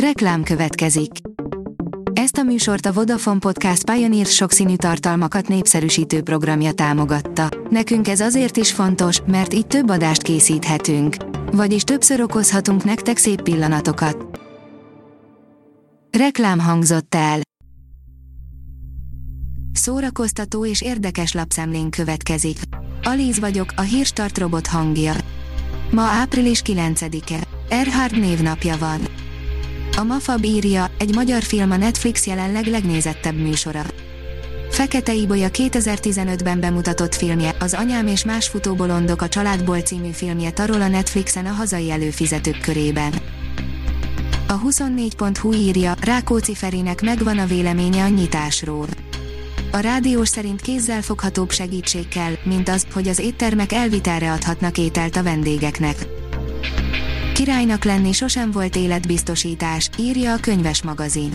Reklám következik. Ezt a műsort a Vodafone Podcast Pioneer sokszínű tartalmakat népszerűsítő programja támogatta. Nekünk ez azért is fontos, mert így több adást készíthetünk. Vagyis többször okozhatunk nektek szép pillanatokat. Reklám hangzott el. Szórakoztató és érdekes lapszemlén következik. Alíz vagyok, a hírstart robot hangja. Ma április 9-e. Erhard névnapja van. A Mafab írja, egy magyar film a Netflix jelenleg legnézettebb műsora. Fekete Ibolya 2015-ben bemutatott filmje, az Anyám és más futóbolondok a Családból című filmje tarol a Netflixen a hazai előfizetők körében. A 24.hu írja, Rákóczi Ferinek megvan a véleménye a nyitásról. A rádiós szerint kézzel foghatóbb segítség kell, mint az, hogy az éttermek elvitelre adhatnak ételt a vendégeknek. Királynak lenni sosem volt életbiztosítás, írja a könyves magazin.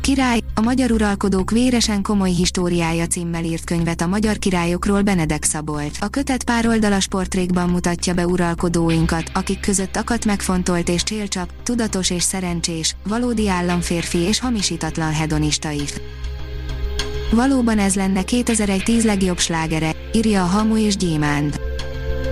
Király, a magyar uralkodók véresen komoly históriája címmel írt könyvet a magyar királyokról Benedek Szabolt. A kötet pároldalas portrékban mutatja be uralkodóinkat, akik között akadt megfontolt és csélcsap, tudatos és szerencsés, valódi államférfi és hamisítatlan hedonista is. Valóban ez lenne 2001 10 legjobb slágere, írja a Hamu és Gyémánt.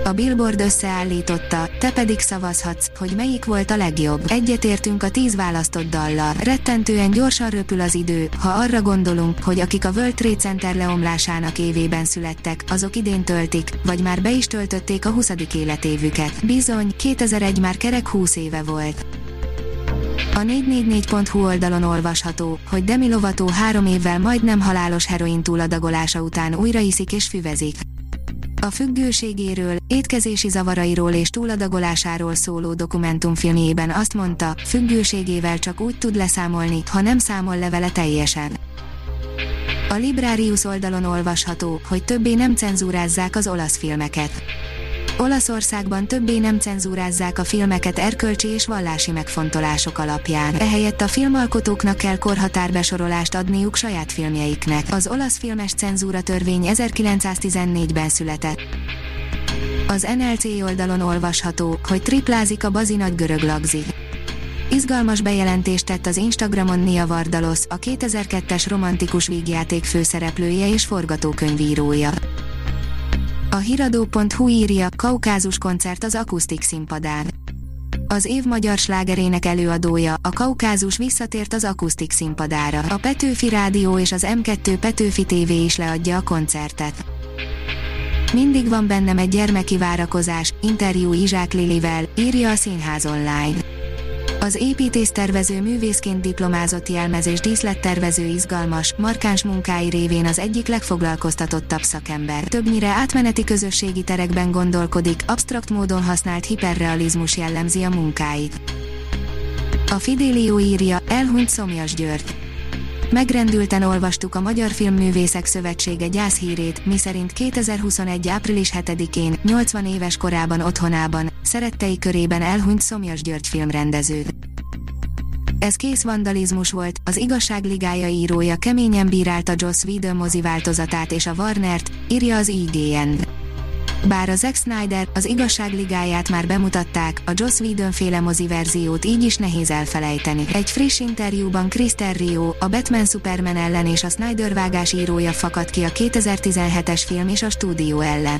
A Billboard összeállította, te pedig szavazhatsz, hogy melyik volt a legjobb. Egyetértünk a tíz választott dallal. Rettentően gyorsan röpül az idő, ha arra gondolunk, hogy akik a World Trade Center leomlásának évében születtek, azok idén töltik, vagy már be is töltötték a 20. életévüket. Bizony, 2001 már kerek 20 éve volt. A 444.hu oldalon olvasható, hogy Demi Lovato három évvel majdnem halálos heroin túladagolása után újra iszik és füvezik. A függőségéről, étkezési zavarairól és túladagolásáról szóló dokumentumfilmjében azt mondta, függőségével csak úgy tud leszámolni, ha nem számol le vele teljesen. A Librarius oldalon olvasható, hogy többé nem cenzúrázzák az olasz filmeket. Olaszországban többé nem cenzúrázzák a filmeket erkölcsi és vallási megfontolások alapján. Ehelyett a filmalkotóknak kell korhatárbesorolást adniuk saját filmjeiknek. Az olasz filmes cenzúra törvény 1914-ben született. Az NLC oldalon olvasható, hogy triplázik a bazi nagy görög lagzi. Izgalmas bejelentést tett az Instagramon Nia Vardalos, a 2002-es romantikus vígjáték főszereplője és forgatókönyvírója. A hiradó.hu írja, Kaukázus koncert az akusztik színpadán. Az év magyar slágerének előadója, a Kaukázus visszatért az akusztik színpadára. A Petőfi Rádió és az M2 Petőfi TV is leadja a koncertet. Mindig van bennem egy gyermeki várakozás, interjú Izsák Lilivel, írja a Színház online. Az építésztervező művészként diplomázott jelmez és díszlettervező izgalmas, markáns munkái révén az egyik legfoglalkoztatottabb szakember. Többnyire átmeneti közösségi terekben gondolkodik, absztrakt módon használt hiperrealizmus jellemzi a munkáit. A Fidelio írja, elhunyt Szomjas György. Megrendülten olvastuk a Magyar Filmművészek Szövetsége gyászhírét, miszerint 2021. április 7-én, 80 éves korában otthonában, szerettei körében elhunyt Szomjas György filmrendező. Ez kész vandalizmus volt, az Igazság Ligája írója keményen bírálta Joss Whedon mozi változatát és a Warnert, írja az IGN. Bár a Zack Snyder, az igazság ligáját már bemutatták, a Joss Whedon féle mozi verziót így is nehéz elfelejteni. Egy friss interjúban Chris Terrio, a Batman Superman ellen és a Snyder vágás írója fakadt ki a 2017-es film és a stúdió ellen.